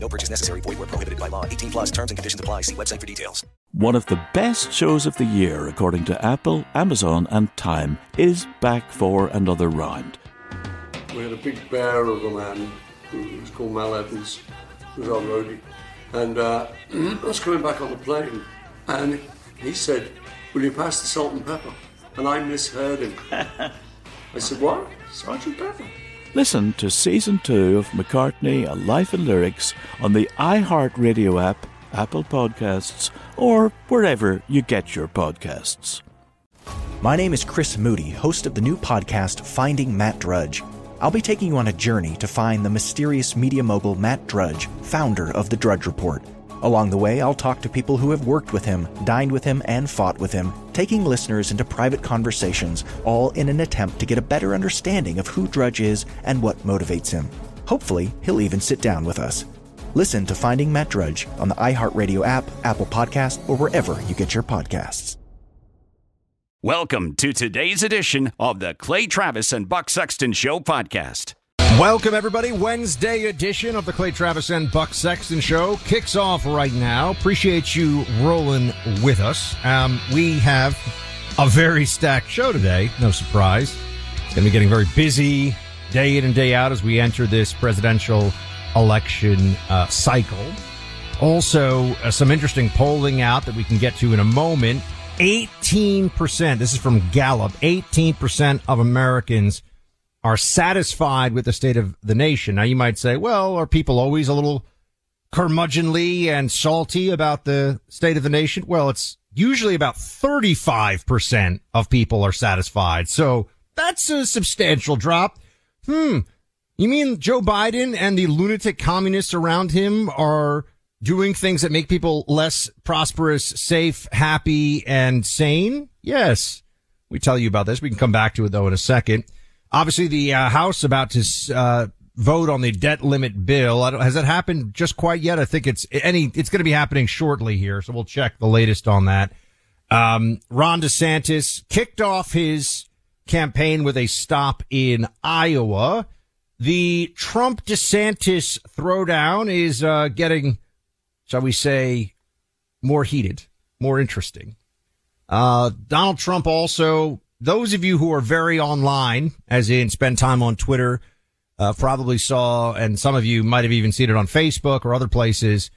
No purchase necessary. Void where prohibited by law. 18 plus terms and conditions apply. See website for details. One of the best shows of the year, according to Apple, Amazon, and Time, is back for another round. We had a big bear of a man who was called Mal Evans, who was our roadie. And uh, I was coming back on the plane, and he said, Will you pass the salt and pepper? And I misheard him. I said, What? Sergeant Pepper? Listen to season two of McCartney, A Life in Lyrics on the iHeartRadio app, Apple Podcasts, or wherever you get your podcasts. My name is Chris Moody, host of the new podcast Finding Matt Drudge. I'll be taking you on a journey to find the mysterious media mogul Matt Drudge, founder of The Drudge Report. Along the way, I'll talk to people who have worked with him, dined with him, and fought with him, taking listeners into private conversations, all in an attempt to get a better understanding of who Drudge is and what motivates him. Hopefully, he'll even sit down with us. Listen to Finding Matt Drudge on the iHeartRadio app, Apple Podcast, or wherever you get your podcasts. Welcome to today's edition of the Clay Travis and Buck Sexton Show podcast. Welcome, everybody. Wednesday edition of the Clay Travis and Buck Sexton Show kicks off right now. Appreciate you rolling with us. Um, we have a very stacked show today. No surprise. It's going to be getting very busy day in and day out as we enter this presidential election uh, cycle. Also, uh, some interesting polling out that we can get to in a moment. 18%, this is from Gallup, 18% of Americans are satisfied with the state of the nation. Now you might say, well, are people always a little curmudgeonly and salty about the state of the nation? Well, it's usually about 35% of people are satisfied. So that's a substantial drop. Hmm. You mean Joe Biden and the lunatic communists around him are doing things that make people less prosperous, safe, happy, and sane? Yes. We tell you about this. We can come back to it though in a second. Obviously, the uh, House about to uh, vote on the debt limit bill. has that happened just quite yet? I think it's any. It's going to be happening shortly here, so we'll check the latest on that. Um, Ron DeSantis kicked off his campaign with a stop in Iowa. The Trump DeSantis throwdown is uh, getting, shall we say, more heated, more interesting. Uh, Donald Trump also those of you who are very online, as in spend time on Twitter, uh, probably saw, and some of you might have even seen it on Facebook or other places.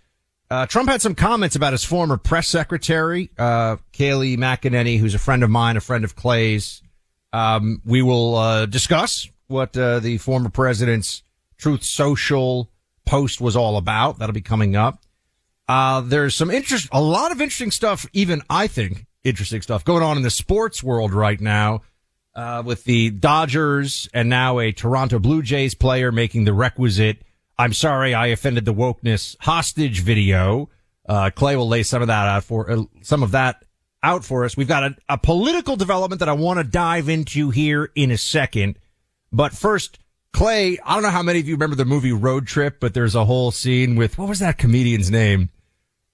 Uh, Trump had some comments about his former press secretary, uh, Kayleigh McEnany, who's a friend of mine, a friend of Clay's. Um, we will uh, discuss what uh, the former president's Truth Social post was all about. That'll be coming up. Uh, there's some interest, a lot of interesting stuff, even I think, interesting stuff going on in the sports world right now. Uh, with the Dodgers and now a Toronto Blue Jays player making the requisite "I'm sorry I offended the wokeness" hostage video. Uh, Clay will lay some of that out for uh, some of that out for us. We've got a, a political development that I want to dive into here in a second, but first, Clay. I don't know how many of you remember the movie Road Trip, but there's a whole scene with what was that comedian's name?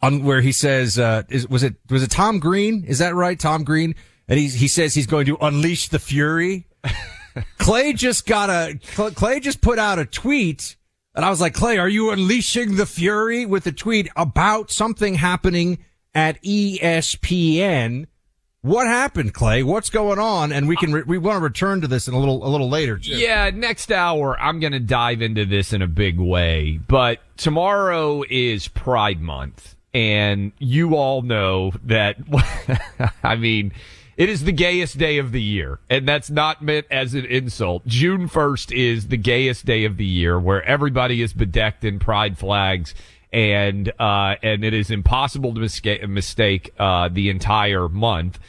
On where he says, uh, is, was it, was it Tom Green? Is that right? Tom Green? And he, he says he's going to unleash the fury. Clay just got a, Clay just put out a tweet and I was like, Clay, are you unleashing the fury with a tweet about something happening at ESPN? What happened, Clay? What's going on? And we can re- we want to return to this in a little a little later. Too. Yeah, next hour I'm going to dive into this in a big way. But tomorrow is Pride Month, and you all know that, I mean, it is the gayest day of the year. And that's not meant as an insult. June 1st is the gayest day of the year where everybody is bedecked in pride flags. And, uh, and it is impossible to mistake, mistake, uh, the entire month.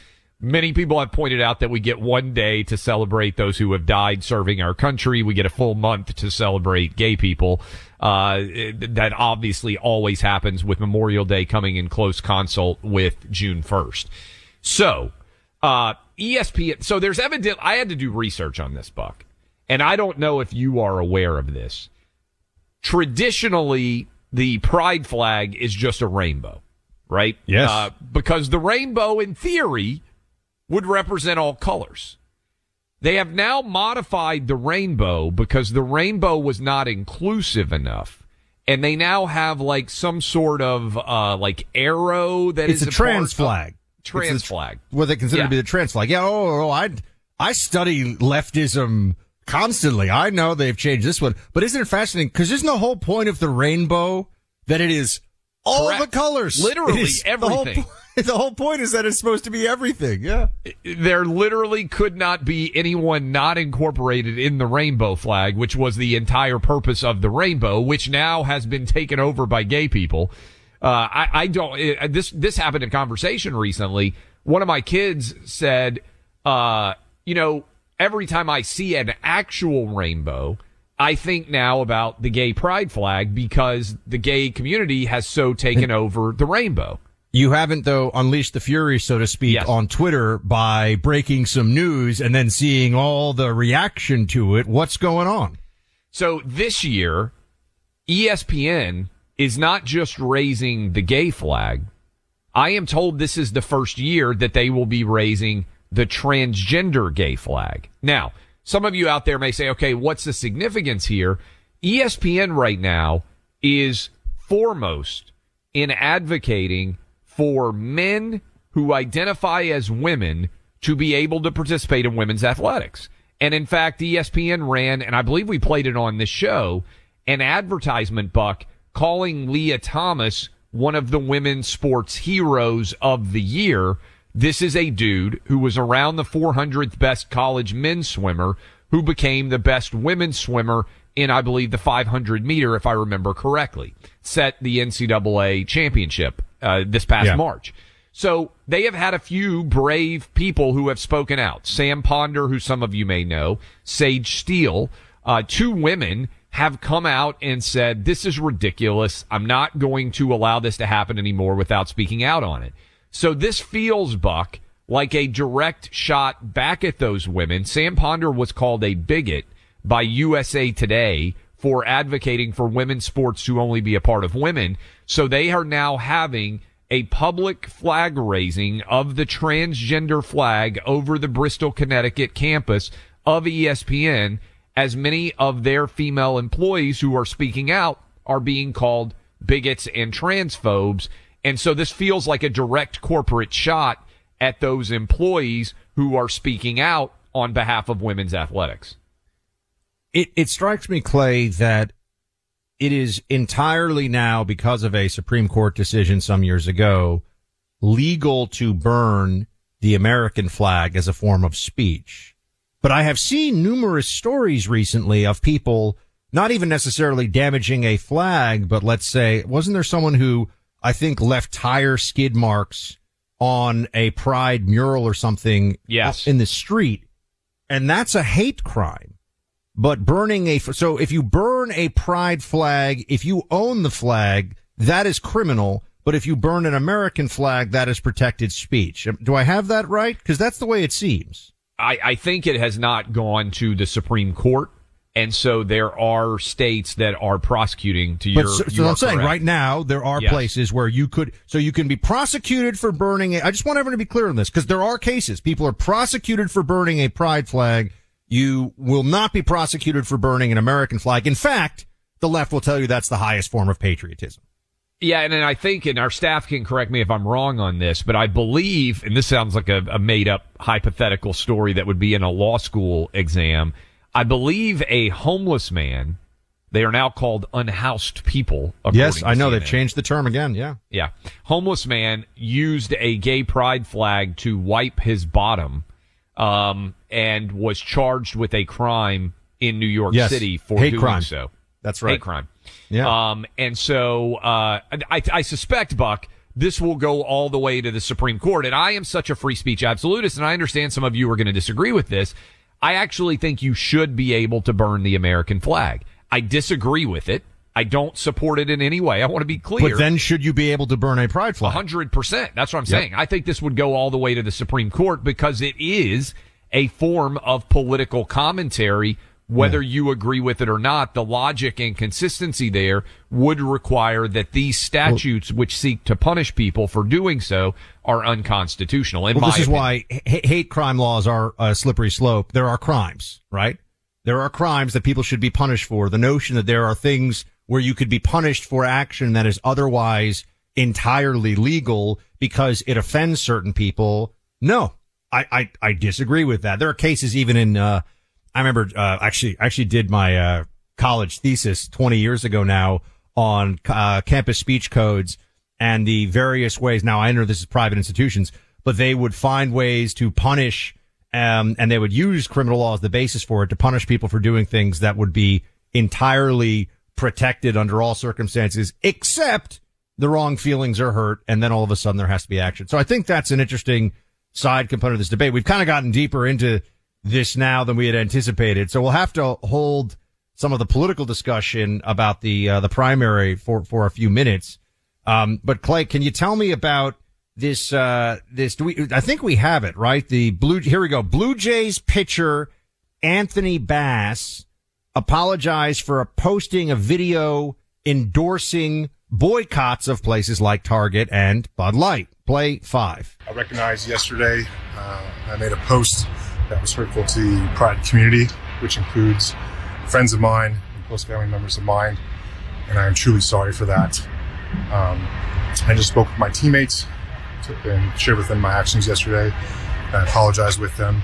Many people have pointed out that we get one day to celebrate those who have died serving our country. We get a full month to celebrate gay people. Uh, that obviously always happens with Memorial Day coming in close consult with June 1st. So, uh, ESPN, so there's evident, I had to do research on this, Buck, and I don't know if you are aware of this. Traditionally, the pride flag is just a rainbow, right? Yes. Uh, because the rainbow, in theory, would represent all colors. They have now modified the rainbow because the rainbow was not inclusive enough. And they now have like some sort of uh like arrow that It's is a trans flag. Trans It's flag. What they consider Yeah. to be the trans flag. Yeah. Oh, oh, I I study leftism constantly. I know they've changed this one, but isn't it fascinating? Because isn't the whole point of the rainbow that it is all Correct. the colors, Literally It is- The whole, everything. the whole point is that it's supposed to be everything. Yeah. There literally could not be anyone not incorporated in the rainbow flag, which was the entire purpose of the rainbow, which now has been taken over by gay people. Uh, I, I don't, it, this, this happened in conversation recently. One of my kids said, uh, you know, every time I see an actual rainbow, I think now about the gay pride flag because the gay community has so taken over the rainbow. You haven't though unleashed the fury, so to speak, Yes. on Twitter by breaking some news and then seeing all the reaction to it. What's going on? So this year, ESPN is not just raising the gay flag. I am told this is the first year that they will be raising the transgender gay flag. Now, some of you out there may say, okay, what's the significance here? ESPN right now is foremost in advocating for men who identify as women to be able to participate in women's athletics. And in fact, ESPN ran, and I believe we played it on this show, an advertisement buck calling Lia Thomas one of the women's sports heroes of the year. This is a dude who was around the 400th best college men's swimmer who became the best women's swimmer in, I believe, the 500 meter, if I remember correctly, set the NCAA championship uh, this past Yeah. March. So they have had a few brave people who have spoken out. Sam Ponder, who some of you may know, Sage Steele, uh, two women have come out and said, this is ridiculous. I'm not going to allow this to happen anymore without speaking out on it. So this feels, Buck, like a direct shot back at those women. Sam Ponder was called a bigot by USA Today for advocating for women's sports to only be a part of women. So they are now having a public flag raising of the transgender flag over the Bristol, Connecticut campus of ESPN as many of their female employees who are speaking out are being called bigots and transphobes. And so this feels like a direct corporate shot at those employees who are speaking out on behalf of women's athletics. It, it strikes me, Clay, that it is entirely now because of a Supreme Court decision some years ago legal to burn the American flag as a form of speech. But I have seen numerous stories recently of people not even necessarily damaging a flag, but let's say, wasn't there someone who I think left tire skid marks on a pride mural or something Yes. in the street? And that's a hate crime. But burning a, so if you burn a pride flag, if you own the flag, that is criminal. But if you burn an American flag, that is protected speech. Do I have that right? Because that's the way it seems. I, I think it has not gone to the Supreme Court. And so there are states that are prosecuting to But your. so, I'm saying correct. right now there are Yes. places where you could, so you can be prosecuted for burning. A, I just want everyone to be clear on this because there are cases. People are prosecuted for burning a pride flag. You will not be prosecuted for burning an American flag. In fact, the left will tell you that's the highest form of patriotism. Yeah, and then I think, and our staff can correct me if I'm wrong on this, but I believe, and this sounds like a, a made up hypothetical story that would be in a law school exam. I believe a homeless man, they are now called unhoused people. Yes, I know they've changed the term again. Yeah. Yeah. Homeless man used a gay pride flag to wipe his bottom, um, and was charged with a crime in New York Yes. City for Hate doing crime. so. That's right. Hate crime. Yeah. Um, and so, uh, I, I suspect, Buck, this will go all the way to the Supreme Court. And I am such a free speech absolutist, and I understand some of you are going to disagree with this. I actually think you should be able to burn the American flag. I disagree with it. I don't support it in any way. I want to be clear. But then should you be able to burn a pride flag? hundred percent. That's what I'm Yep. saying. I think this would go all the way to the Supreme Court because it is a form of political commentary. Whether you agree with it or not, the logic and consistency there would require that these statutes, which seek to punish people for doing so, are unconstitutional. In well, this is opinion. why h- hate crime laws are a slippery slope. There are crimes, right? There are crimes that people should be punished for. The notion that there are things where you could be punished for action that is otherwise entirely legal because it offends certain people. No, I, I, I disagree with that. There are cases even in, uh, I remember, uh, actually, actually did my, uh, college thesis 20 years ago now on, uh, campus speech codes and the various ways. Now I know this is private institutions, but they would find ways to punish, um, and they would use criminal law as the basis for it to punish people for doing things that would be entirely protected under all circumstances, except the wrong feelings are hurt. And then all of a sudden there has to be action. So I think that's an interesting side component of this debate. We've kind of gotten deeper into this now than we had anticipated. So we'll have to hold some of the political discussion about the, uh, the primary for, for a few minutes. Um, but Clay, can you tell me about this, uh, this, do we, I think we have it, right? The blue, here we go. Blue Jays pitcher Anthony Bass apologized for posting a video endorsing boycotts of places like Target and Bud Light. Play five. I recognized yesterday uh, I made a post that was hurtful to the Pride community, which includes friends of mine and close family members of mine, and I am truly sorry for that. Um, I just spoke with my teammates and shared with them my actions yesterday. I apologized with them.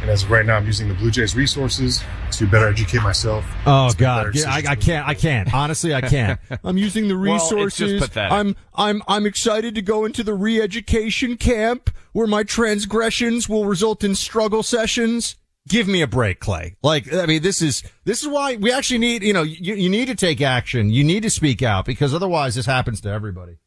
And as of right now, I'm using the Blue Jays resources to better educate myself. Oh to make better God, Yeah, I, I can't, I can't. Honestly, I can't. I'm using the Well, it's just resources. pathetic. I'm, I'm, I'm excited to go into the re-education camp where my transgressions will result in struggle sessions. Give me a break, Clay. Like, I mean, this is, this is why we actually need, you know, you, you need to take action. You need to speak out because otherwise this happens to everybody.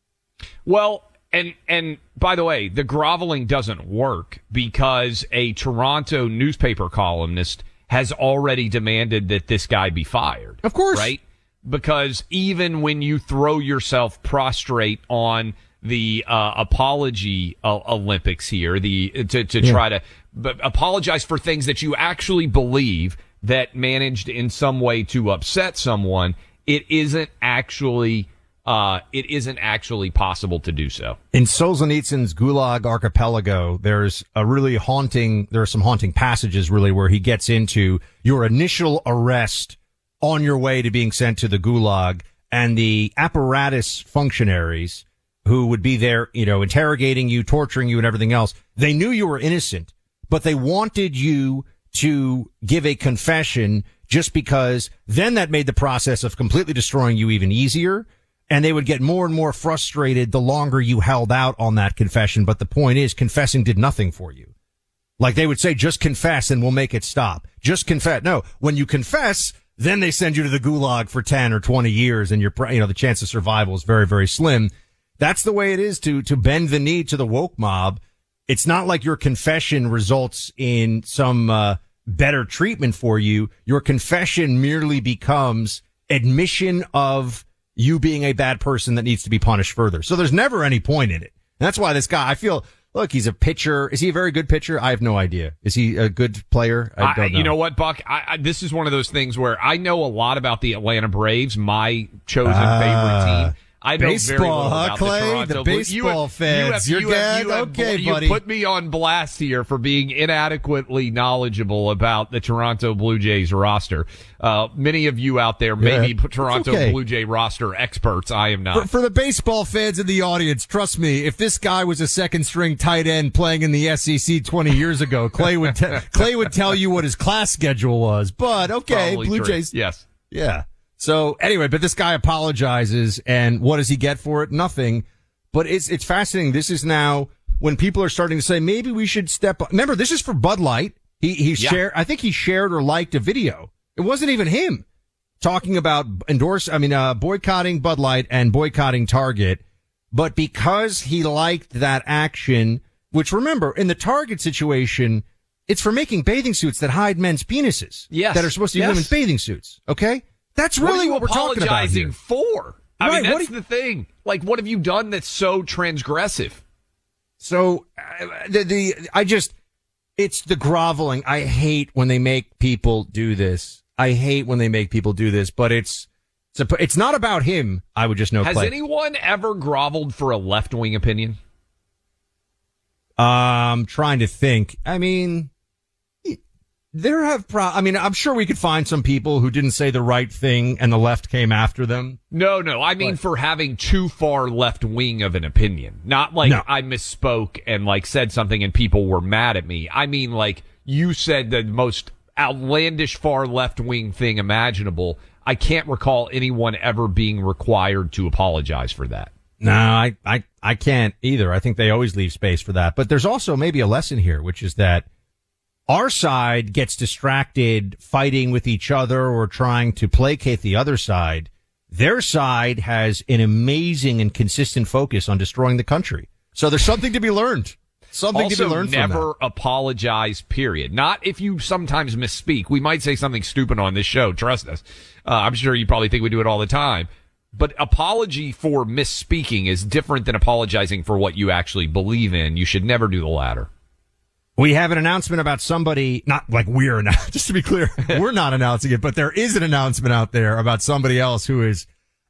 Well, and and by the way, the groveling doesn't work because a Toronto newspaper columnist has already demanded that this guy be fired. Of course. Right? Because even when you throw yourself prostrate on the uh, apology uh, Olympics here, the to to Yeah. try to but apologize for things that you actually believe that managed in some way to upset someone, it isn't actually uh, it isn't actually possible to do so. In Solzhenitsyn's Gulag Archipelago, there's a really haunting, there are some haunting passages really where he gets into your initial arrest on your way to being sent to the Gulag and the apparatus functionaries who would be there, you know, interrogating you, torturing you and everything else. They knew you were innocent, but they wanted you to give a confession just because then that made the process of completely destroying you even easier and they would get more and more frustrated the longer you held out on that confession. But the point is, confessing did nothing for you. Like they would say, just confess and we'll make it stop. Just confess. No, when you confess, then they send you to the gulag for 10 or 20 years and your, you know, the chance of survival is very, very slim. That's the way it is to, to bend the knee to the woke mob. It's not like your confession results in some, uh, better treatment for you. Your confession merely becomes admission of you being a bad person that needs to be punished further. So there's never any point in it. And that's why this guy, I feel, look, he's a pitcher. Is he a very good pitcher? I have no idea. Is he a good player? I don't know. You know what, Buck? I, I, this is one of those things where I know a lot about the Atlanta Braves, my chosen Ah, favorite team. I know very baseball, little huh, about Clay? the Toronto The Blue- baseball you fans. You have, you have, Okay, you buddy. put me on blast here for being inadequately knowledgeable about the Toronto Blue Jays roster. Uh, many of you out there may Yeah, be Toronto okay. Blue Jay roster experts. I am not. For, for the baseball fans in the audience, trust me, if this guy was a second string tight end playing in the SEC 20 years ago, Clay would, te- Clay would tell you what his class schedule was. But okay, Probably Blue true. Jays. Yes. Yeah. So anyway, but this guy apologizes and what does he get for it? Nothing. But it's, it's fascinating. This is now when people are starting to say, maybe we should step up. Remember, this is for Bud Light. He, he Yeah. shared, I think he shared or liked a video. It wasn't even him talking about endorse, I mean, uh, boycotting Bud Light and boycotting Target. But because he liked that action, which remember in the Target situation, it's for making bathing suits that hide men's penises. Yes. That are supposed to be Yes. women's bathing suits. Okay. That's What really you what, we're talking about apologizing for. I Right, mean, what that's you- the thing. Like, what have you done that's so transgressive? So uh, the the I just it's the groveling. I hate when they make people do this. I hate when they make people do this, but it's it's, not about him. I would just know. Has anyone ever groveled for a left wing opinion? Um, trying to think. I mean, there have. Pro- I mean, I'm sure we could find some people who didn't say the right thing and the left came after them. No, no. I mean, for having too far left wing of an opinion. Not like No. I misspoke and like said something and people were mad at me. I mean, like you said the most outlandish far left wing thing imaginable. I can't recall anyone ever being required to apologize for that. No, I, I, I can't either. I think they always leave space for that. But there's also maybe a lesson here, which is that our side gets distracted fighting with each other or trying to placate the other side. Their side has an amazing and consistent focus on destroying the country. So there's something to be learned. Something also, to be learned from that. never apologize. Period. Not if you sometimes misspeak. We might say something stupid on this show. Trust us. Uh, I'm sure you probably think we do it all the time. But apology for misspeaking is different than apologizing for what you actually believe in. You should never do the latter. We have an announcement about somebody, not like we're not, just to be clear, we're not announcing it, but there is an announcement out there about somebody else who is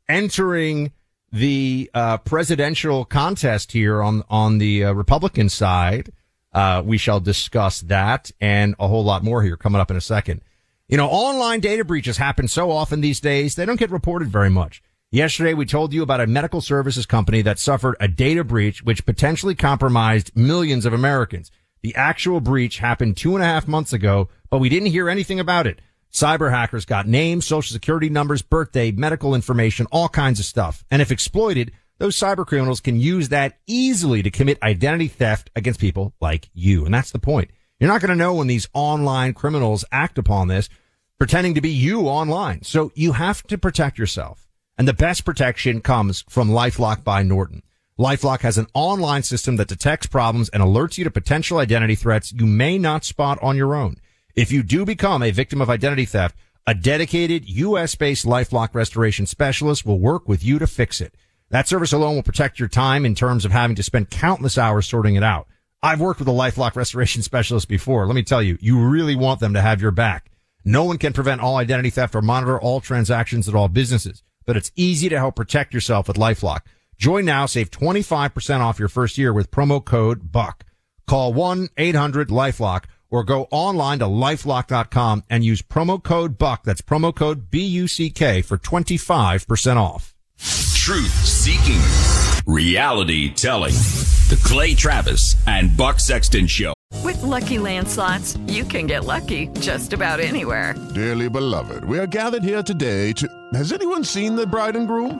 entering the uh, presidential contest here on on the uh, Republican side. Uh, we shall discuss that and a whole lot more here coming up in a second. You know, online data breaches happen so often these days, they don't get reported very much. Yesterday, we told you about a medical services company that suffered a data breach which potentially compromised millions of Americans. The actual breach happened two and a half months ago, but we didn't hear anything about it. Cyber hackers got names, social security numbers, birthday, medical information, all kinds of stuff. And if exploited, those cyber criminals can use that easily to commit identity theft against people like you. And that's the point. You're not going to know when these online criminals act upon this, pretending to be you online. So you have to protect yourself. And the best protection comes from LifeLock by Norton. LifeLock has an online system that detects problems and alerts you to potential identity threats you may not spot on your own. If you do become a victim of identity theft, a dedicated U.S. based LifeLock restoration specialist will work with you to fix it. That service alone will protect your time in terms of having to spend countless hours sorting it out. I've worked with a LifeLock restoration specialist before. Let me tell you, you really want them to have your back. No one can prevent all identity theft or monitor all transactions at all businesses, but it's easy to help protect yourself with LifeLock. Join now, save 25% off your first year with promo code BUCK. Call 1-800-LifeLock or go online to lifelock.com and use promo code BUCK. That's promo code B-U-C-K for 25% off. Truth seeking, reality telling. The Clay Travis and Buck Sexton Show. With Lucky Land slots, you can get lucky just about anywhere. Dearly beloved, we are gathered here today to. Has anyone seen the bride and groom?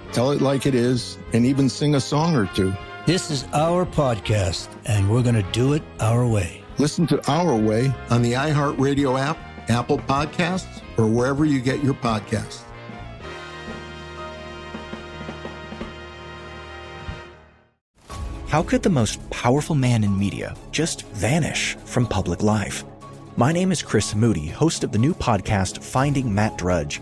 tell it like it is, and even sing a song or two. This is our podcast, and we're going to do it our way. Listen to Our Way on the iHeartRadio app, Apple Podcasts, or wherever you get your podcasts. How could the most powerful man in media just vanish from public life? My name is Chris Moody, host of the new podcast Finding Matt Drudge.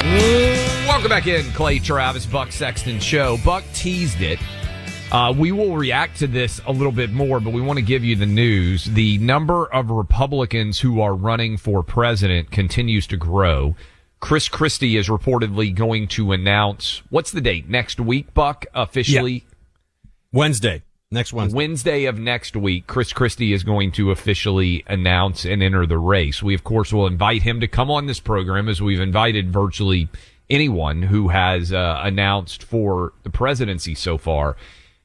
Welcome back in, Clay Travis, Buck Sexton Show. Buck teased it. Uh, we will react to this a little bit more, but we want to give you the news. The number of Republicans who are running for president continues to grow. Chris Christie is reportedly going to announce what's the date next week, Buck, officially? Wednesday. Next Wednesday. Wednesday of next week, Chris Christie is going to officially announce and enter the race. We, of course, will invite him to come on this program as we've invited virtually anyone who has uh, announced for the presidency so far.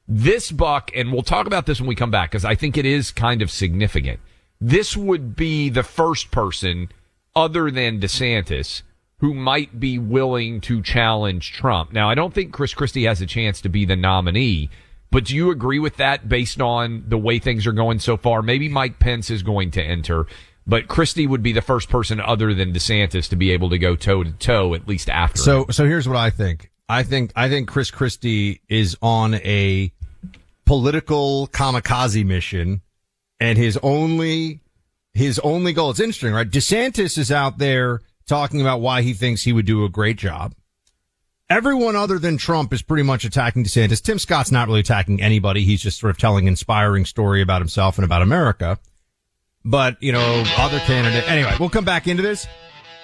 This buck, and we'll talk about this when we come back because I think it is kind of significant. This would be the first person other than DeSantis who might be willing to challenge Trump. Now, I don't think Chris Christie has a chance to be the nominee, but do you agree with that based on the way things are going so far? Maybe Mike Pence is going to enter, but Christie would be the first person other than DeSantis to be able to go toe to toe, at least after. So, him. so here's what I think. I think, I think Chris Christie is on a political kamikaze mission and his only, his only goal, it's interesting, right? DeSantis is out there talking about why he thinks he would do a great job. Everyone other than Trump is pretty much attacking DeSantis. Tim Scott's not really attacking anybody. He's just sort of telling inspiring story about himself and about America. But, you know, other candidate. Anyway, we'll come back into this.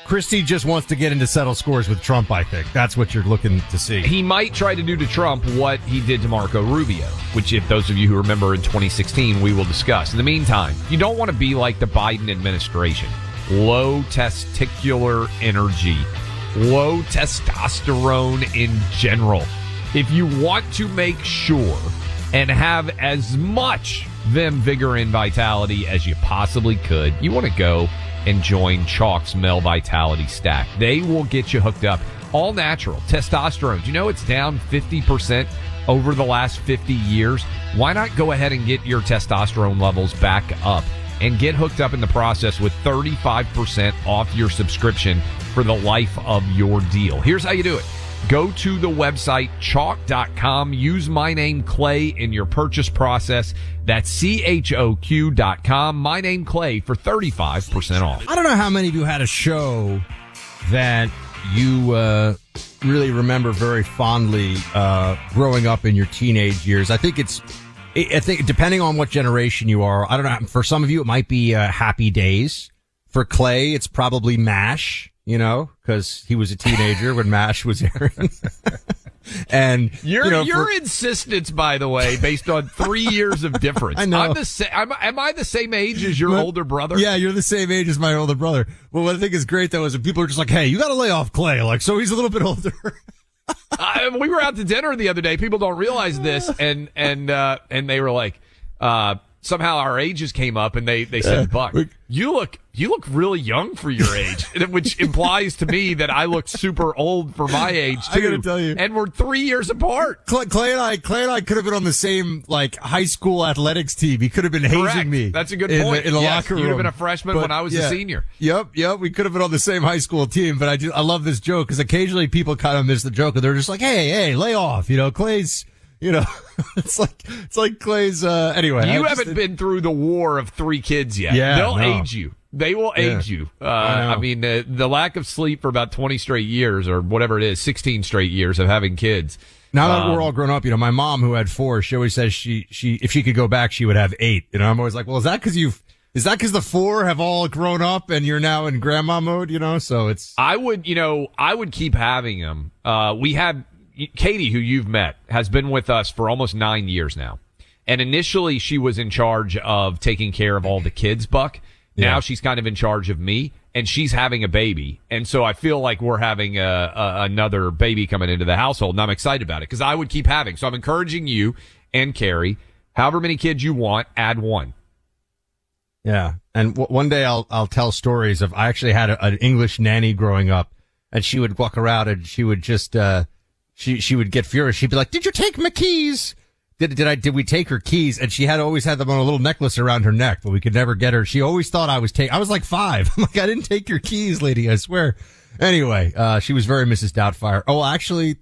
Christie just wants to get into settle scores with Trump, I think. That's what you're looking to see. He might try to do to Trump what he did to Marco Rubio, which, if those of you who remember in 2016, we will discuss. In the meantime, you don't want to be like the Biden administration. Low testicular energy, low testosterone in general. If you want to make sure and have as much vim, vigor, and vitality as you possibly could, you want to go and join Choq's Male Vitality Stack. They will get you hooked up. All natural testosterone. You know it's down 50% over the last 50 years? Why not go ahead and get your testosterone levels back up and get hooked up in the process with 35% off your subscription for the life of your deal? Here's how you do it. Go to the website choq.com. Use my name Clay in your purchase process. That's C-H-O-Q dot com. My name Clay for 35% off. I don't know how many of you had a show that you uh, really remember very fondly uh, growing up in your teenage years. I think it's, I think depending on what generation you are, I don't know. For some of you, it might be uh, Happy Days. For Clay, it's probably MASH. You know, because he was a teenager when MASH was airing. and your you know, your for- insistence, by the way, based on three years of difference. I know. I'm the sa- I'm, am I the same age as your But- older brother? Yeah, you're the same age as my older brother. Well, what I think is great though is that people are just like, "Hey, you got to lay off Clay." Like, so he's a little bit older. I, we were out to dinner the other day. People don't realize this, and and uh, and they were like, uh, somehow our ages came up, and they they said, "Buck, you look you look really young for your age," which implies to me that I look super old for my age too. I gotta tell you. and we're three years apart. Clay, Clay and I, Clay and I could have been on the same like high school athletics team. He could have been hazing Correct. me. That's a good in point. The, in the Yes, locker room. you'd have been a freshman when I was a senior. Yep, yep. We could have been on the same high school team. But I do, I love this joke because occasionally people kind of miss the joke and they're just like, "Hey, hey, lay off." You know, Clay's. You know, it's like it's like Clay's. uh Anyway, You haven't been through the war of three kids yet. Yeah, They'll no. age you. They will Yeah. age you. Uh, I. I, mean, uh, the lack of sleep for about 20 straight years or whatever it is, 16 straight years of having kids. Now that Um, we're all grown up, you know, my mom who had four, she always says she, she, if she could go back, she would have eight. You know, I'm always like, well, is that cause you've, is that cause the four have all grown up and you're now in grandma mode, you know? So it's, I would, you know, I would keep having them. Uh, we had Katie, who you've met, has been with us for almost nine years now. And initially, she was in charge of taking care of all the kids, Buck. Now Yeah. she's kind of in charge of me, and she's having a baby. And so I feel like we're having a, a, another baby coming into the household, and I'm excited about it because I would keep having. So I'm encouraging you and Carrie, however many kids you want, add one. Yeah, and w- one day I'll I'll tell stories of I actually had a, an English nanny growing up, and she would walk around and she would just uh she she would get furious. She'd be like, "Did you take my keys? Did did I did we take her keys?" And she had always had them on a little necklace around her neck, but we could never get her. She always thought I was take. I was like five. I'm like, I didn't take your keys, lady. I swear. Anyway, uh, she was very Mrs. Doubtfire. Oh, actually,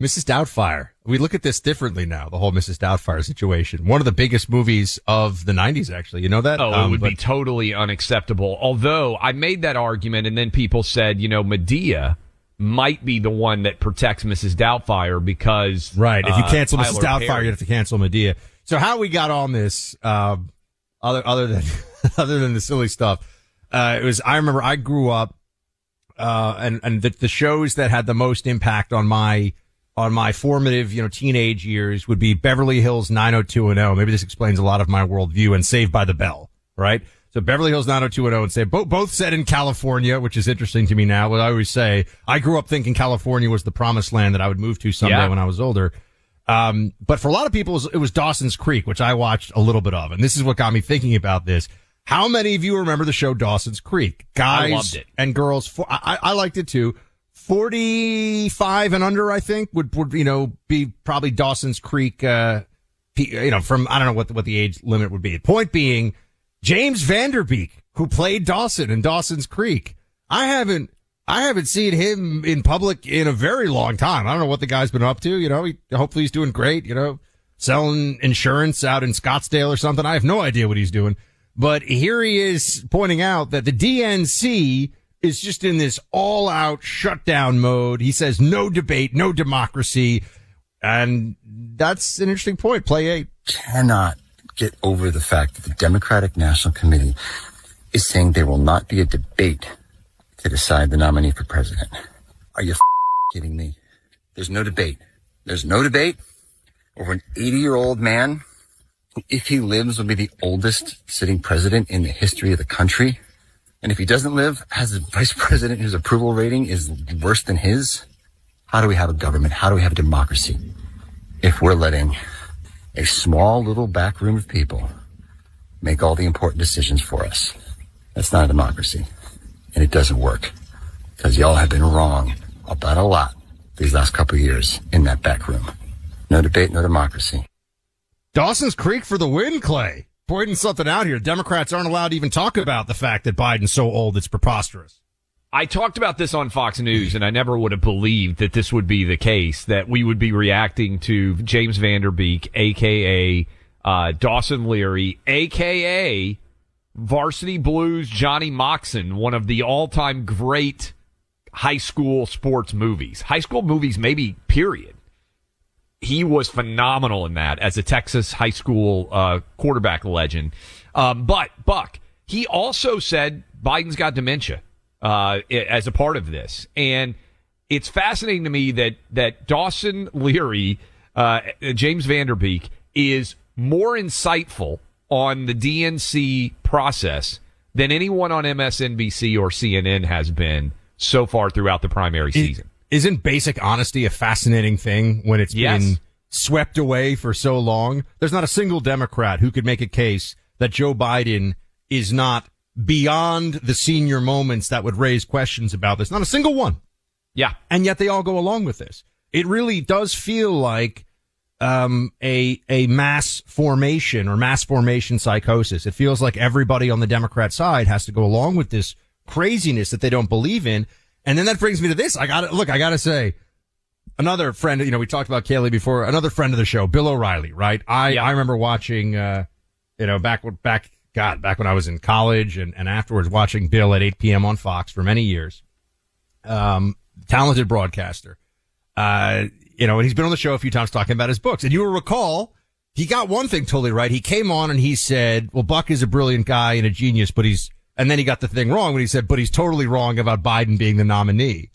Mrs. Doubtfire. We look at this differently now. The whole Mrs. Doubtfire situation. One of the biggest movies of the '90s. Actually, you know that? Oh, it Um, would be totally unacceptable. Although I made that argument, and then people said, you know, Madea might be the one that protects Mrs. Doubtfire because Right. If you uh, cancel Mrs. Tyler Doubtfire, you have to cancel Madea. So how we got on this, um, other other than other than the silly stuff, uh, it was I remember I grew up, uh, and and the, the shows that had the most impact on my on my formative, you know, teenage years would be Beverly Hills 90210. Maybe this explains a lot of my worldview and Saved by the Bell, right? So Beverly Hills 90210 and say both both set in California, which is interesting to me now. What I always say, I grew up thinking California was the promised land that I would move to someday Yeah. when I was older. Um, but for a lot of people, it was, Dawson's Creek, which I watched a little bit of, and this is what got me thinking about this. How many of you remember the show Dawson's Creek? Guys and girls, for, I, I I liked it too. 45 and under, I think, would, would, you know, be probably Dawson's Creek, uh, you know, from, I don't know what the, what the age limit would be. Point being, James Van Der Beek, who played Dawson in Dawson's Creek. I haven't, I haven't seen him in public in a very long time. I don't know what the guy's been up to. You know, he, hopefully he's doing great, you know, selling insurance out in Scottsdale or something. I have no idea what he's doing. But here he is pointing out that the DNC is just in this all out shutdown mode. He says no debate, no democracy. And that's an interesting point. Play eight. cannot get over the fact that the Democratic National Committee is saying there will not be a debate to decide the nominee for president. Are you kidding me? There's no debate. There's no debate over an 80 year old man who, if he lives, will be the oldest sitting president in the history of the country. And if he doesn't live, has a vice president whose approval rating is worse than his. How do we have a government? How do we have a democracy if we're letting a small little back room of people make all the important decisions for us. That's not a democracy. And it doesn't work. Because y'all have been wrong about a lot these last couple years in that back room. No debate, no democracy. Dawson's Creek for the win, Clay. Pointing something out here. Democrats aren't allowed to even talk about the fact that Biden's so old it's preposterous. I talked about this on Fox News, and I never would have believed that this would be the case, that we would be reacting to James Van Der Beek, aka uh, Dawson Leary, aka Varsity Blues Johnny Moxon, one of the all time great high school sports movies. High school movies, maybe, period. He was phenomenal in that as a Texas high school uh, quarterback legend. Um, but, Buck, he also said Biden's got dementia uh, as a part of this. And it's fascinating to me that, that Dawson Leary, uh, James Van Der Beek, is more insightful on the DNC process than anyone on MSNBC or CNN has been so far throughout the primary season. Isn't basic honesty a fascinating thing when it's Yes. been swept away for so long? There's not a single Democrat who could make a case that Joe Biden is not beyond the senior moments that would raise questions about this. Not a single one. Yeah. And yet they all go along with this. It really does feel like um, a a mass formation or mass formation psychosis. It feels like everybody on the Democrat side has to go along with this craziness that they don't believe in. And then that brings me to this. I got to look. I got to say, another friend. You know, we talked about Kayleigh before. Another friend of the show, Bill O'Reilly. Right? I I remember watching. Uh, you know, back back God, back when I was in college and and afterwards watching Bill at 8 p.m. on Fox for many years. Um, talented broadcaster. Uh, you know, and he's been on the show a few times talking about his books. And you will recall, he got one thing totally right. He came on and he said, well, Buck is a brilliant guy and a genius, but he's, and then he got the thing wrong when he said, but he's totally wrong about Biden being the nominee.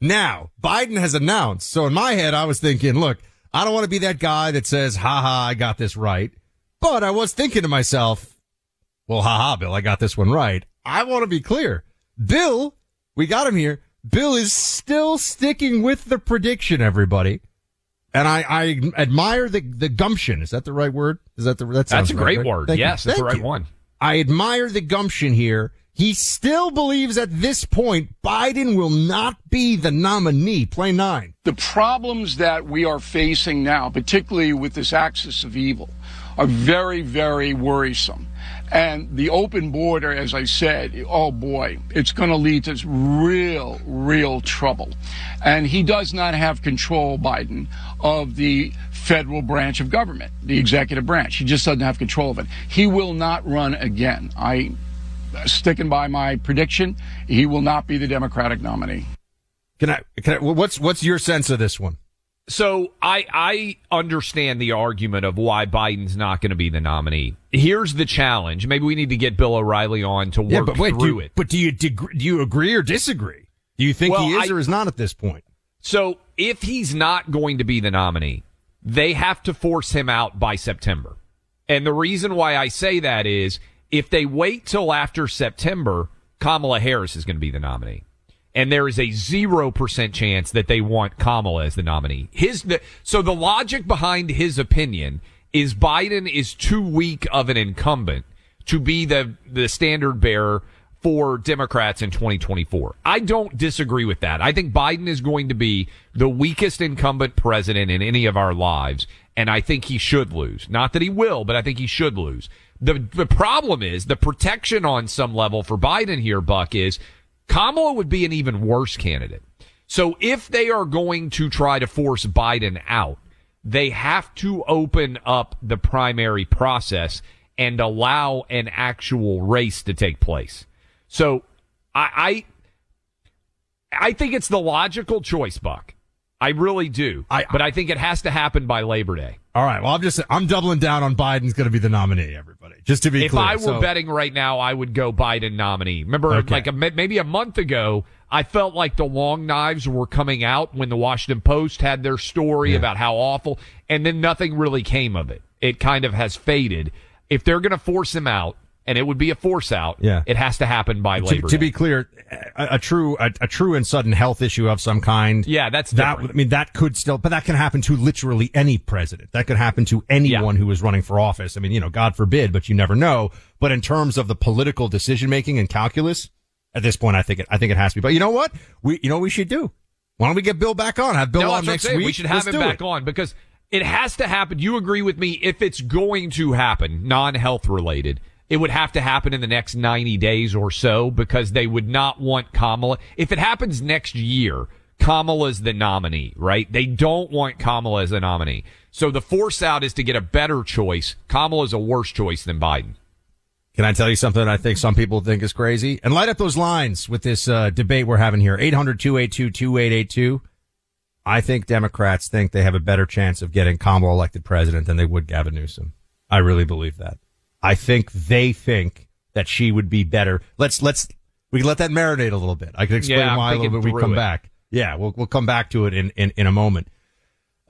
Now, Biden has announced. So in my head, I was thinking, look, I don't want to be that guy that says, ha ha, I got this right. But I was thinking to myself, well, haha, Bill, I got this one right. I want to be clear. Bill, we got him here. Bill is still sticking with the prediction, everybody. And I, I admire the, the gumption. Is that the right word? Is that the, that That's a right, great right? word. Thank you. yes, that's the Thank right you. one. I admire the gumption here. He still believes at this point Biden will not be the nominee. Play nine. The problems that we are facing now, particularly with this axis of evil, are very, very worrisome. And the open border, as I said, oh boy, it's going to lead to real, real trouble. And he does not have control, Biden, of the federal branch of government, the executive branch. He just doesn't have control of it. He will not run again. I sticking by my prediction. He will not be the Democratic nominee. Can I, can I, what's, what's your sense of this one? So I I understand the argument of why Biden's not going to be the nominee. Here's the challenge. Maybe we need to get Bill O'Reilly on to work Yeah, but wait, through do you, it. but do you, deg- do you agree or disagree? Do you think Well, he is I- or is not at this point? So if he's not going to be the nominee, they have to force him out by September. And the reason why I say that is if they wait till after September, Kamala Harris is going to be the nominee. And there is a 0% chance that they want Kamala as the nominee. His, the, so the logic behind his opinion is Biden is too weak of an incumbent to be the, the standard bearer for Democrats in 2024. I don't disagree with that. I think Biden is going to be the weakest incumbent president in any of our lives, and I think he should lose. Not that he will, but I think he should lose. The, the problem is the protection on some level for Biden here, Buck, is Kamala would be an even worse candidate. So if they are going to try to force Biden out, they have to open up the primary process and allow an actual race to take place. So I, I, I think it's the logical choice, Buck. I really do. I, but I think it has to happen by Labor Day. All right. Well, I'm just, I'm doubling down on Biden's going to be the nominee, everybody. Just to be if clear. If I were So- betting right now, I would go Biden nominee. Remember, Okay. like a, maybe a month ago, I felt like the long knives were coming out when the Washington Post had their story about how awful, and then nothing really came of it. It kind of has faded. If they're going to force him out, and it would be a force out, Yeah. it has to happen by to, Labor to Day. be clear, a, a true, a, a true and sudden health issue of some kind. Yeah, that's that. I mean, that could still, but that can happen to literally any president. That could happen to anyone who is running for office. I mean, you know, God forbid, but you never know. But in terms of the political decision making and calculus, at this point, I think it, I think it has to be. But you know what? We, you know, what we should do. Why don't we get Bill back on? Have Bill no, on that's what I'm next saying. week. We should have Let's him back it. on because it has to happen. You agree with me? If it's going to happen, non-health related, it would have to happen in the next 90 days or so because they would not want Kamala. If it happens next year, Kamala's the nominee, right? They don't want Kamala as the nominee. So the force out is to get a better choice. Kamala's a worse choice than Biden. Can I tell you something I think some people think is crazy? And light up those lines with this uh, debate we're having here. 800-282-2882. I think Democrats think they have a better chance of getting Kamala elected president than they would Gavin Newsom. I really believe that. I think they think that she would be better. Let's, let's, we can let that marinate a little bit. I can explain Yeah, why a little bit. We come it. back. Yeah, we'll, we'll come back to it in, in, in a moment.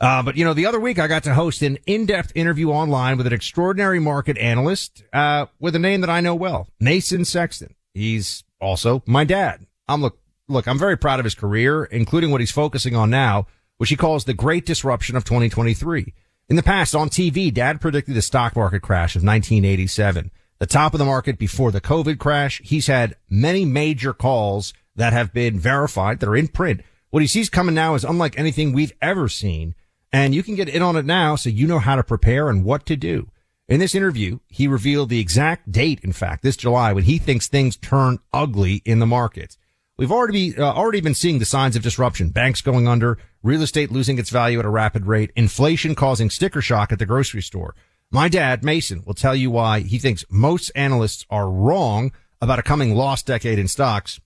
Uh, but you know, the other week I got to host an in-depth interview online with an extraordinary market analyst, uh, with a name that I know well, Mason Sexton. He's also my dad. I'm look, look, I'm very proud of his career, including what he's focusing on now, which he calls the great disruption of 2023. In the past on TV, dad predicted the stock market crash of 1987, the top of the market before the COVID crash. He's had many major calls that have been verified that are in print. What he sees coming now is unlike anything we've ever seen. And you can get in on it now so you know how to prepare and what to do. In this interview, he revealed the exact date, in fact, this July when he thinks things turn ugly in the markets. We've already uh, already been seeing the signs of disruption. Banks going under, real estate losing its value at a rapid rate, inflation causing sticker shock at the grocery store. My dad, Mason, will tell you why he thinks most analysts are wrong about a coming lost decade in stocks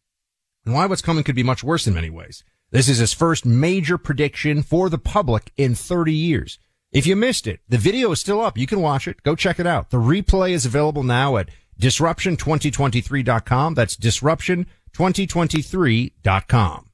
and why what's coming could be much worse in many ways. This is his first major prediction for the public in 30 years. If you missed it, the video is still up. You can watch it. Go check it out. The replay is available now at disruption2023.com. That's disruption2023.com.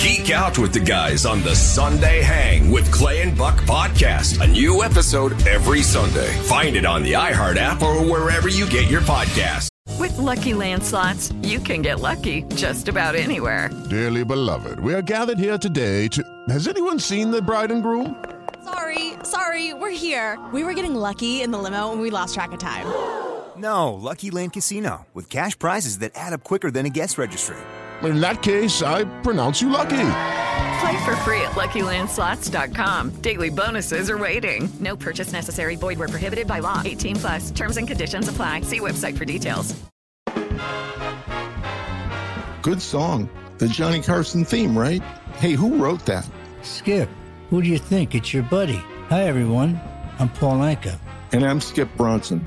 Geek out with the guys on the Sunday Hang with Clay and Buck podcast. A new episode every Sunday. Find it on the iHeart app or wherever you get your podcasts. With Lucky Land slots, you can get lucky just about anywhere. Dearly beloved, we are gathered here today to. Has anyone seen the bride and groom? Sorry, sorry, we're here. We were getting lucky in the limo and we lost track of time. No, Lucky Land Casino, with cash prizes that add up quicker than a guest registry. In that case, I pronounce you lucky. Play for free at LuckyLandSlots.com. Daily bonuses are waiting. No purchase necessary. Void where prohibited by law. 18 plus. Terms and conditions apply. See website for details. Good song. The Johnny Carson theme, right? Hey, who wrote that? Skip, who do you think? It's your buddy. Hi, everyone. I'm Paul Anka. And I'm Skip Bronson.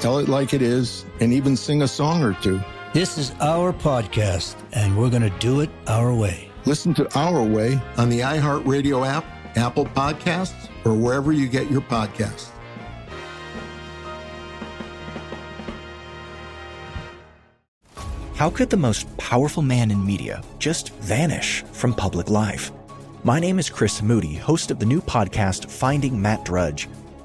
tell it like it is, and even sing a song or two. This is our podcast, and we're going to do it our way. Listen to Our Way on the iHeartRadio app, Apple Podcasts, or wherever you get your podcasts. How could the most powerful man in media just vanish from public life? My name is Chris Moody, host of the new podcast Finding Matt Drudge.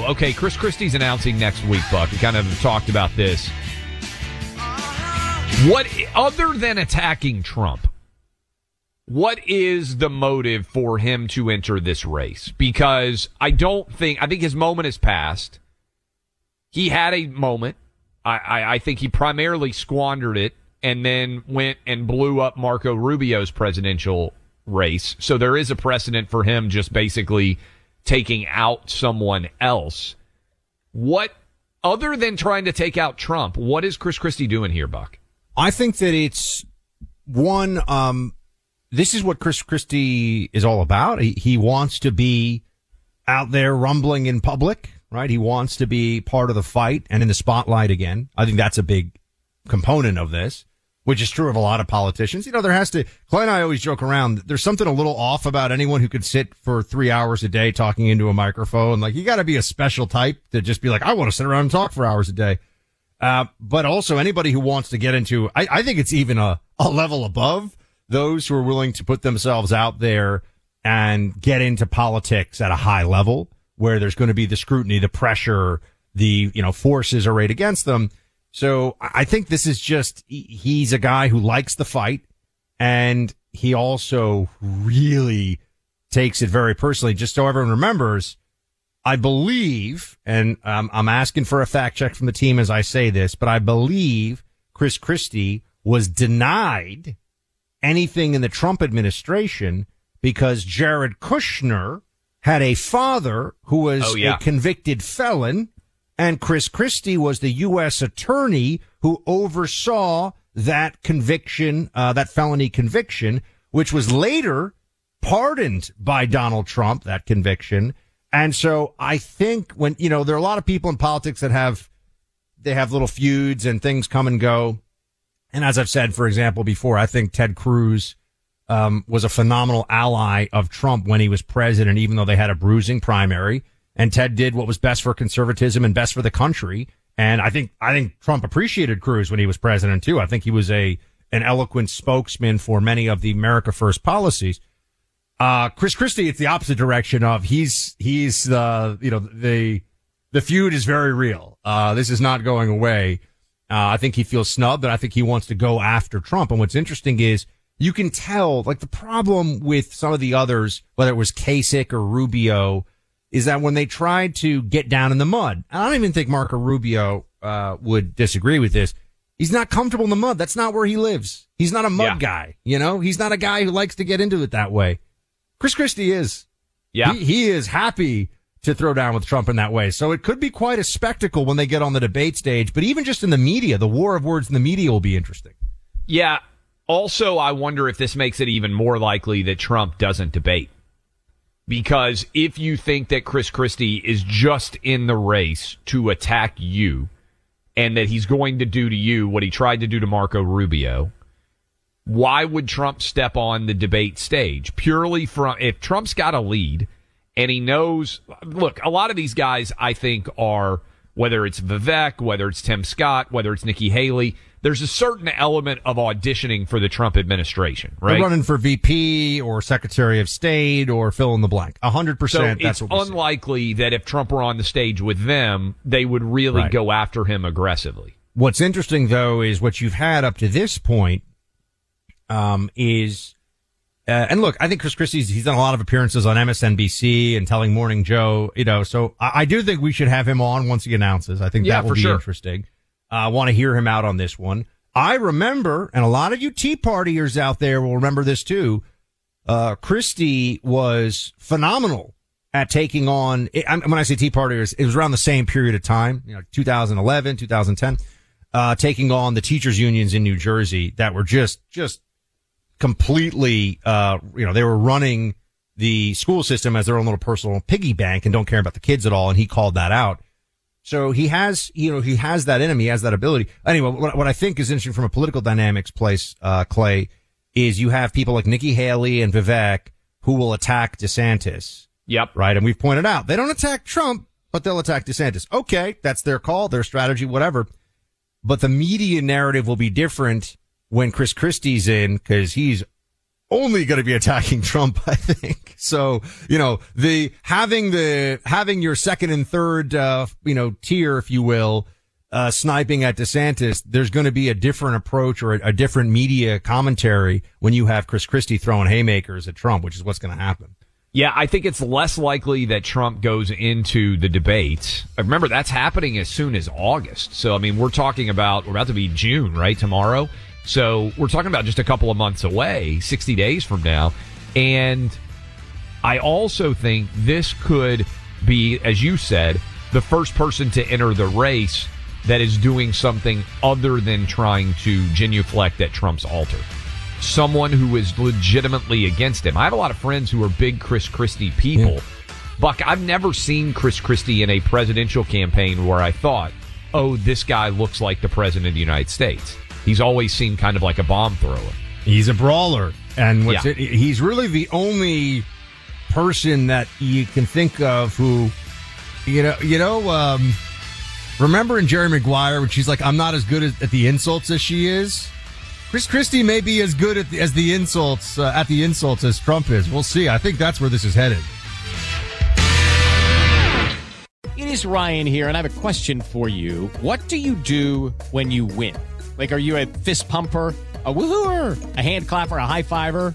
Okay, Chris Christie's announcing next week, Buck. We kind of talked about this. What, other than attacking Trump, what is the motive for him to enter this race? Because I don't think, I think his moment has passed. He had a moment. I, I, I think he primarily squandered it and then went and blew up Marco Rubio's presidential race. So there is a precedent for him just basically taking out someone else. What, other than trying to take out Trump, what is Chris Christie doing here, Buck? I think that it's one, um, this is what Chris Christie is all about. He, he wants to be out there rumbling in public, right? He wants to be part of the fight and in the spotlight again. I think that's a big component of this, which is true of a lot of politicians. You know, there has to, Clay and I always joke around. There's something a little off about anyone who could sit for three hours a day talking into a microphone. Like you got to be a special type to just be like, I want to sit around and talk for hours a day. Uh, but also anybody who wants to get into, I, I think it's even a, a level above those who are willing to put themselves out there and get into politics at a high level where there's going to be the scrutiny, the pressure, the, you know, forces arrayed against them. So I think this is just, he's a guy who likes the fight and he also really takes it very personally. Just so everyone remembers, I believe, and um, I'm asking for a fact check from the team as I say this, but I believe Chris Christie was denied anything in the Trump administration because Jared Kushner had a father who was Oh, yeah. a convicted felon and Chris Christie was the U.S. attorney who oversaw that conviction, uh, that felony conviction, which was later pardoned by Donald Trump, that conviction. And so I think when, you know, there are a lot of people in politics that have, they have little feuds and things come and go. And as I've said, for example, before, I think Ted Cruz, um, was a phenomenal ally of Trump when he was president, even though they had a bruising primary. And Ted did what was best for conservatism and best for the country. And I think I think Trump appreciated Cruz when he was president too. I think he was a an eloquent spokesman for many of the America First policies. Uh, Chris Christie, it's the opposite direction of he's he's the you know the the feud is very real. Uh, this is not going away. Uh, I think he feels snubbed, and I think he wants to go after Trump. And what's interesting is you can tell, like the problem with some of the others, whether it was Kasich or Rubio, is that when they tried to get down in the mud, I don't even think Marco Rubio uh, would disagree with this. He's not comfortable in the mud. That's not where he lives. He's not a mud Yeah. guy. You know, he's not a guy who likes to get into it that way. Chris Christie is. Yeah. He, he is happy to throw down with Trump in that way. So it could be quite a spectacle when they get on the debate stage. But even just in the media, the war of words in the media will be interesting. Yeah. Also, I wonder if this makes it even more likely that Trump doesn't debate. Because if you think that Chris Christie is just in the race to attack you and that he's going to do to you what he tried to do to Marco Rubio, why would Trump step on the debate stage? Purely from, if Trump's got a lead and he knows, look, a lot of these guys I think are, whether it's Vivek, whether it's Tim Scott, whether it's Nikki Haley, there's a certain element of auditioning for the Trump administration, right? They're running for VP or Secretary of State or fill in the blank. A hundred so percent. That's it's what we see. unlikely that if Trump were on the stage with them, they would really Right. go after him aggressively. What's interesting though is what you've had up to this point, um, is, uh, and look, I think Chris Christie's, he's done a lot of appearances on MSNBC and telling Morning Joe, you know, so I, I do think we should have him on once he announces. I think Yeah, that will be sure. interesting. I want to hear him out on this one. I remember, and a lot of you Tea Partiers out there will remember this too. Uh, Christie was phenomenal at taking on, I- when I say Tea Partiers, it was around the same period of time, you know, 2011, 2010, uh, taking on the teachers unions in New Jersey that were just, just completely, uh, you know, they were running the school system as their own little personal piggy bank and don't care about the kids at all. And he called that out. So he has, you know, he has that in him. He has that ability. Anyway, what, what I think is interesting from a political dynamics place, uh, Clay, is you have people like Nikki Haley and Vivek who will attack DeSantis. Yep. Right. And we've pointed out they don't attack Trump, but they'll attack DeSantis. Okay. That's their call, their strategy, whatever. But the media narrative will be different when Chris Christie's in because he's only going to be attacking Trump, I think. So, you know, the having the having your second and third uh, you know, tier if you will, uh sniping at DeSantis, there's going to be a different approach or a, a different media commentary when you have Chris Christie throwing haymakers at Trump, which is what's going to happen. Yeah, I think it's less likely that Trump goes into the debates. Remember, that's happening as soon as August. So, I mean, we're talking about, we're about to be June, right? Tomorrow. So we're talking about just a couple of months away, 60 days from now. And I also think this could be, as you said, the first person to enter the race that is doing something other than trying to genuflect at Trump's altar. Someone who is legitimately against him. I have a lot of friends who are big Chris Christie people. Buck, I've never seen Chris Christie in a presidential campaign where I thought, oh, this guy looks like the president of the United States. He's always seemed kind of like a bomb thrower. He's a brawler, and what's Yeah. it, he's really the only person that you can think of who, you know, you know. Um, remember in Jerry Maguire when she's like, "I'm not as good at, at the insults as she is." Chris Christie may be as good at the, as the insults uh, at the insults as Trump is. We'll see. I think that's where this is headed. It is Ryan here, and I have a question for you. What do you do when you win? Like, are you a fist pumper? A woohooer, a hand clapper, a high fiver.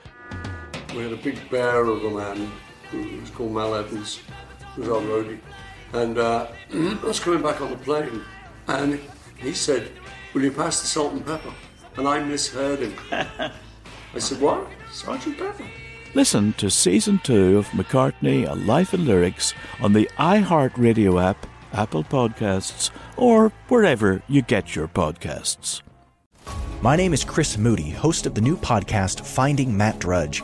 We had a big bear of a man who was called Mal Evans, who was our roadie. And uh, I was coming back on the plane, and he said, Will you pass the salt and pepper? And I misheard him. I said, What? Sergeant Pepper? Listen to season two of McCartney, A Life in Lyrics on the iHeartRadio app, Apple Podcasts, or wherever you get your podcasts. My name is Chris Moody, host of the new podcast Finding Matt Drudge.